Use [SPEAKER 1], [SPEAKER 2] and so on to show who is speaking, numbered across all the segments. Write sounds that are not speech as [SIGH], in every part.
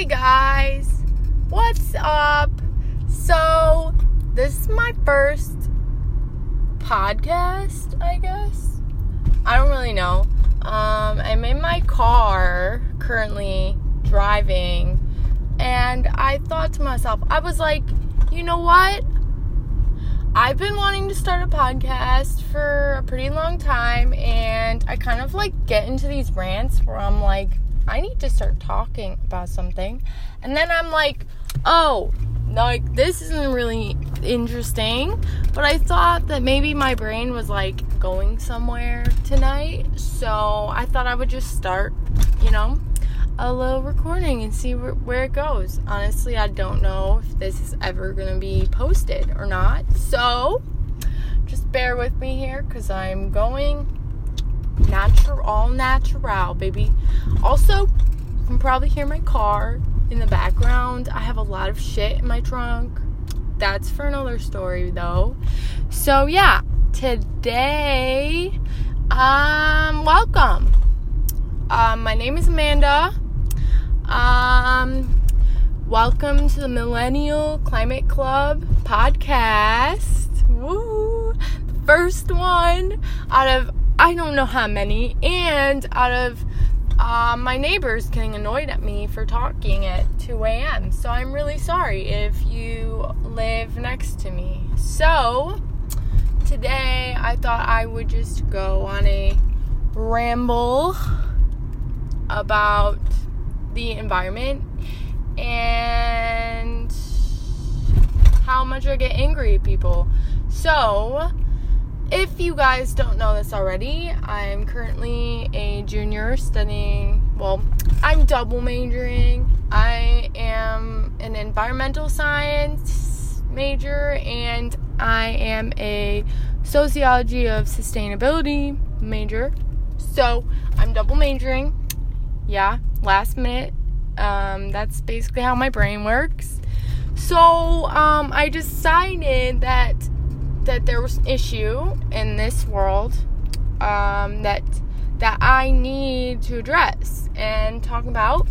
[SPEAKER 1] Hey guys, what's up? So, this is my first podcast, I guess. I don't really know. Um, I'm in my car currently driving, and I thought to myself, I was like, you know what? I've been wanting to start a podcast for a pretty long time, and I kind of like get into these rants where I'm like, I need to start talking about something. And then I'm like, oh, like this isn't really interesting. But I thought that maybe my brain was like going somewhere tonight. So I thought I would just start, you know, a little recording and see where, where it goes. Honestly, I don't know if this is ever going to be posted or not. So just bear with me here because I'm going natural, all natural, baby. Also, you can probably hear my car in the background. I have a lot of shit in my trunk. That's for another story, though. So yeah, today, um, welcome. Um, my name is Amanda. Um, welcome to the Millennial Climate Club podcast. Woo! First one out of I don't know how many, and out of uh, my neighbors getting annoyed at me for talking at 2 a.m. So I'm really sorry if you live next to me. So today I thought I would just go on a ramble about the environment and how much I get angry at people. So, if you guys don't know this already, I'm currently a junior studying, well, I'm double majoring. I am an environmental science major and I am a sociology of sustainability major. So, I'm double majoring. Yeah, last minute. Um, that's basically how my brain works. So, um, I decided that that there was an issue in this world um, that that I need to address and talk about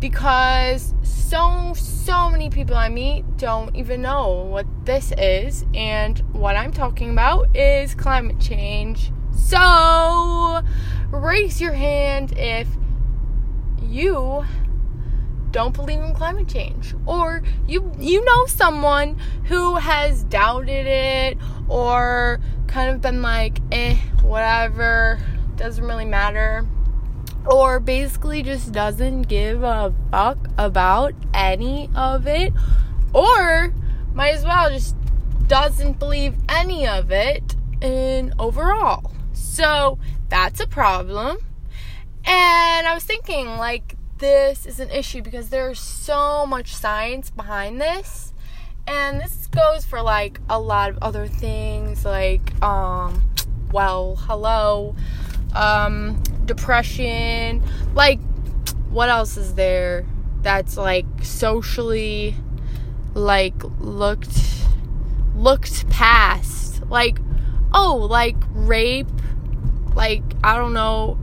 [SPEAKER 1] because so so many people I meet don't even know what this is and what I'm talking about is climate change. So raise your hand if you don't believe in climate change. Or you you know someone who has doubted it or kind of been like eh whatever doesn't really matter. Or basically just doesn't give a fuck about any of it. Or might as well just doesn't believe any of it in overall. So that's a problem. And i was thinking like this is an issue because there's so much science behind this. And this goes for like a lot of other things like um well hello um depression like what else is there that's like socially like looked looked past? Like oh like rape like i don't know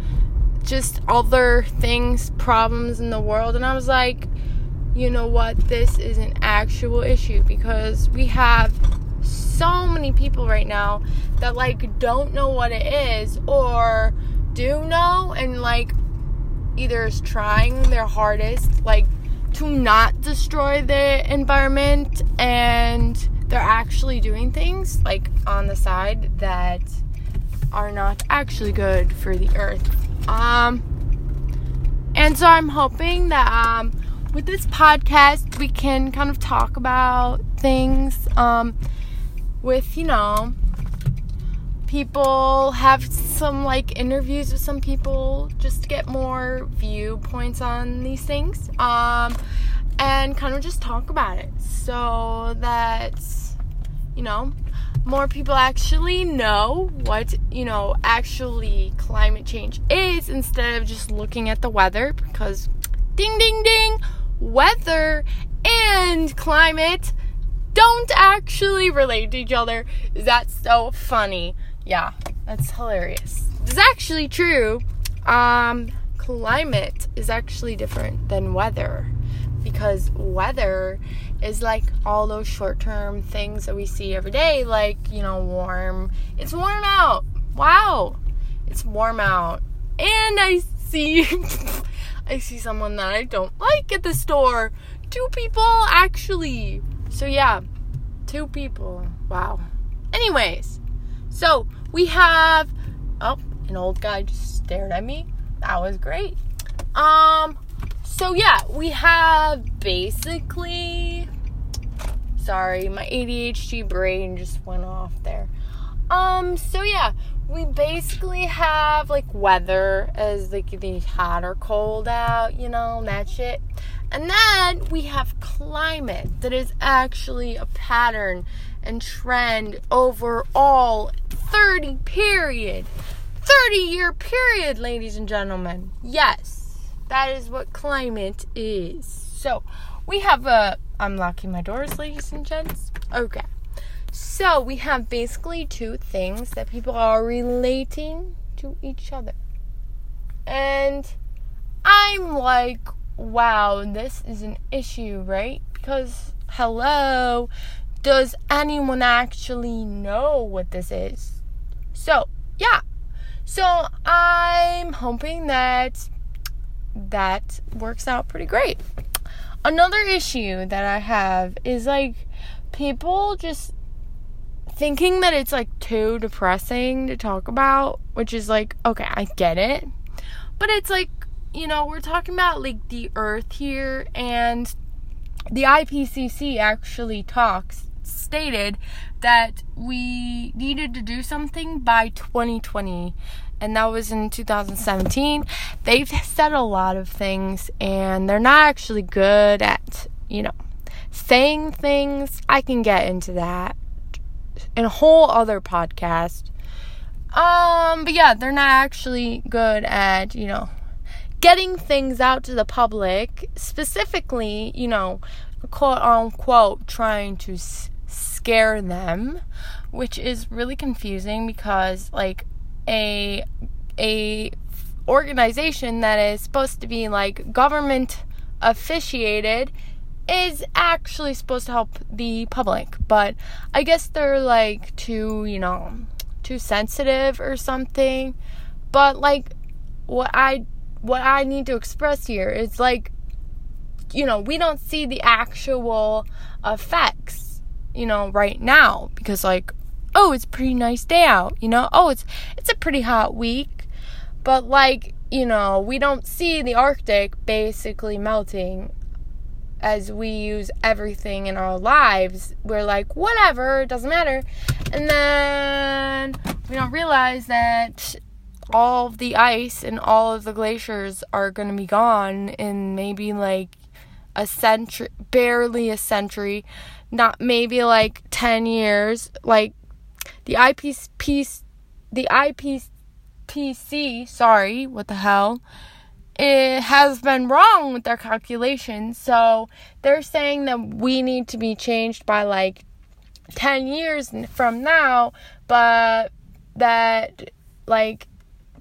[SPEAKER 1] just other things, problems in the world. And I was like, you know what? This is an actual issue because we have so many people right now that like don't know what it is or do know and like either is trying their hardest like to not destroy the environment and they're actually doing things like on the side that are not actually good for the earth um, and so I'm hoping that um, with this podcast we can kind of talk about things um, with, you know, people, have some like interviews with some people just to get more viewpoints on these things. Um, and kind of just talk about it so that, you know, more people actually know what, you know, actually climate change is instead of just looking at the weather because ding ding ding, weather and climate don't actually relate to each other. That's so funny. Yeah, that's hilarious. It's actually true. Um, climate is actually different than weather. because weather is like all those short term things that we see every day, like, you know, warm. It's warm out. Wow. It's warm out. And I see [LAUGHS] I see someone that I don't like at the store. Two people actually. So yeah, two people. Wow. Anyways, so we have oh, an old guy just stared at me. That was great. Um so yeah, we have basically sorry, my ADHD brain just went off there. Um so yeah, we basically have like weather as like the hot or cold out, you know, that shit. And then we have climate that is actually a pattern and trend over all 30 period. 30 year period, ladies and gentlemen. Yes, that is what climate is. So, we have a. I'm locking my doors, ladies and gents. Okay. So, we have basically two things that people are relating to each other. And I'm like, wow, this is an issue, right? Because, hello, does anyone actually know what this is? So, yeah. So, I'm hoping that that works out pretty great. Another issue that I have is like people just thinking that it's like too depressing to talk about, which is like, okay, I get it. But it's like, you know, we're talking about like the earth here and the IPCC actually talks stated that we needed to do something by 2020 and that was in 2017 they've said a lot of things and they're not actually good at you know saying things. I can get into that in a whole other podcast. Um but yeah they're not actually good at you know getting things out to the public. Specifically you know quote unquote trying to s- scare them which is really confusing because like a a organization that is supposed to be like government officiated is actually supposed to help the public. But i guess they're like too you know too sensitive or something. But like what i what i need to express here is like you know we don't see the actual effects you know right now because like oh, it's a pretty nice day out, you know? Oh, it's it's a pretty hot week. But like, you know, we don't see the Arctic basically melting as we use everything in our lives. We're like, whatever, it doesn't matter. And then we don't realize that all of the ice and all of the glaciers are going to be gone in maybe like a century, barely a century, not maybe like 10 years. Like the IPC, the IPCC, sorry, what the hell, it has been wrong with their calculations. So they're saying that we need to be changed by like 10 years from now, but that like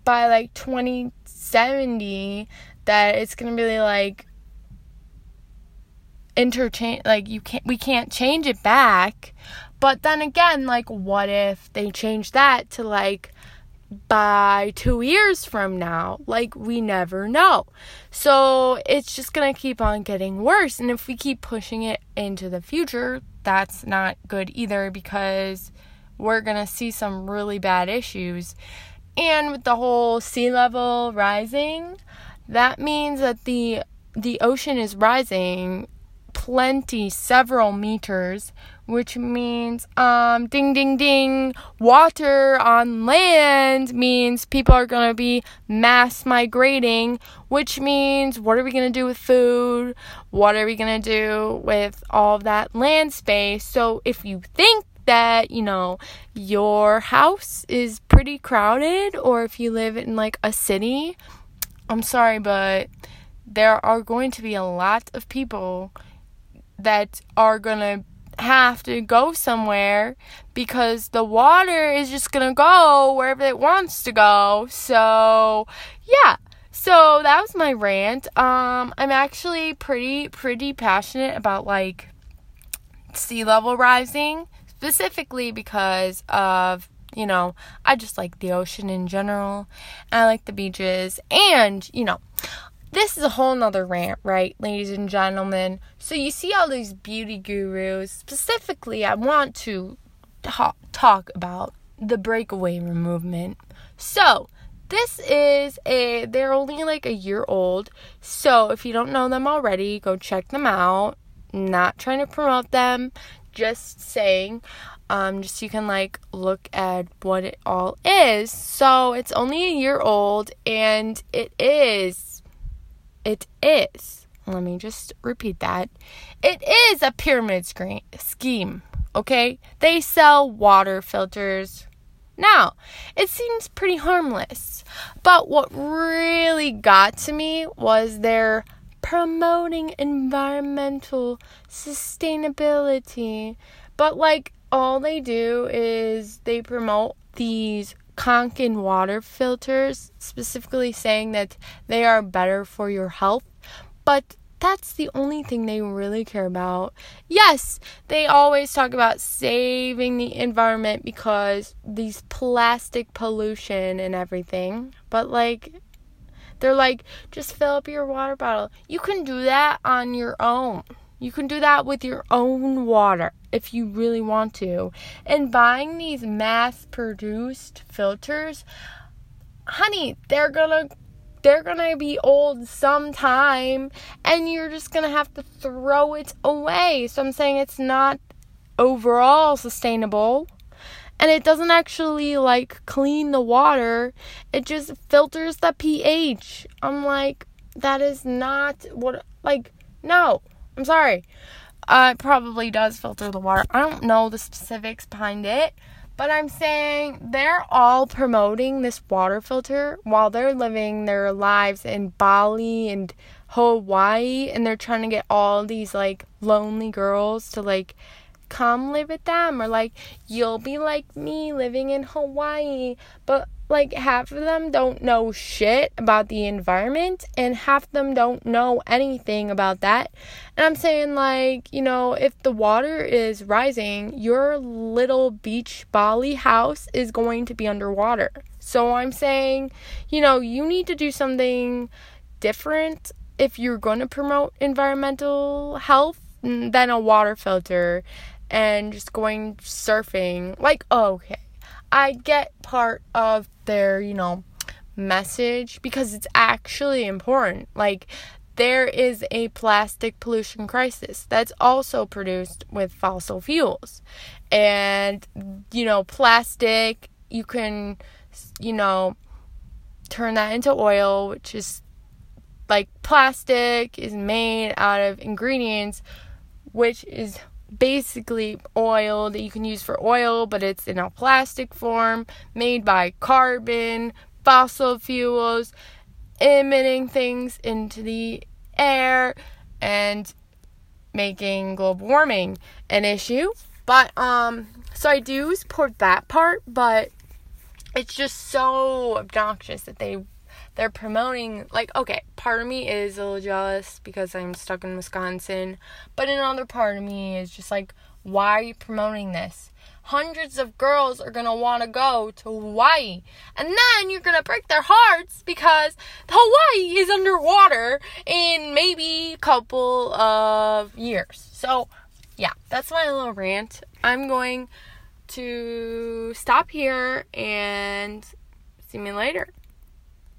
[SPEAKER 1] by like 2070 that it's going to be like interchange like you can't we can't change it back but then again, like, what if they change that to like by two years from now? Like, we never know. So it's just gonna keep on getting worse. And if we keep pushing it into the future, that's not good either because we're gonna see some really bad issues. And with the whole sea level rising, that means that the the ocean is rising plenty several meters which means um ding ding ding. Water on land means people are going to be mass migrating which means what are we going to do with food? What are we going to do with all that land space? So if you think that you know your house is pretty crowded or if you live in like a city i'm sorry but there are going to be a lot of people that are to have to go somewhere because the water is just gonna go wherever it wants to go. So, yeah. So that was my rant. Um, I'm actually pretty pretty passionate about like sea level rising, specifically because of you know I just like the ocean in general. I like the beaches, and you know this is a whole nother rant, right, ladies and gentlemen? So you see all these beauty gurus. Specifically, I want to talk, talk about the breakaway movement. So this is a they're only like a year old. So if you don't know them already, go check them out. Not trying to promote them, just saying um just so you can like look at what it all is. So it's only a year old and it is it is let me just repeat that. It is a pyramid screen, scheme, okay? They sell water filters, now, it seems pretty harmless, but what really got to me was their promoting environmental sustainability. But, like, all they do is they promote these Kangen water filters, specifically saying that they are better for your health. But that's the only thing they really care about. Yes, they always talk about saving the environment because these plastic pollution and everything. But like they're like just fill up your water bottle. You can do that on your own. You can do that with your own water if you really want to. And buying these mass produced filters, honey, they're gonna they're gonna be old sometime and you're just gonna have to throw it away. So I'm saying it's not overall sustainable and it doesn't actually like clean the water, it just filters the pH. I'm like, that is not what, like, no, I'm sorry. Uh, it probably does filter the water. I don't know the specifics behind it, but I'm saying they're all promoting this water filter while they're living their lives in Bali and Hawaii and they're trying to get all these like lonely girls to like come live with them or like you'll be like me living in Hawaii but like half of them don't know shit about the environment and half of them don't know anything about that. And I'm saying like, you know, if the water is rising, your little beach Bali house is going to be underwater. So I'm saying, you know, you need to do something different if you're going to promote environmental health than a water filter and just going surfing. Like, okay I get part of their, you know, message because it's actually important. Like, there is a plastic pollution crisis that's also produced with fossil fuels. And, you know, plastic, you can, you know, turn that into oil, which is like plastic is made out of ingredients, which is basically oil that you can use for oil, but it's in a plastic form made by carbon, fossil fuels, emitting things into the air and making global warming an issue. But um so I do support that part, but it's just so obnoxious that they they're promoting like okay part of me is a little jealous because i'm stuck in wisconsin but another part of me is just like why are you promoting this? Hundreds of girls are going to want to go to hawaii and then you're going to break their hearts because hawaii is underwater in maybe a couple of years. So yeah that's my little rant. I'm going to stop here and see me later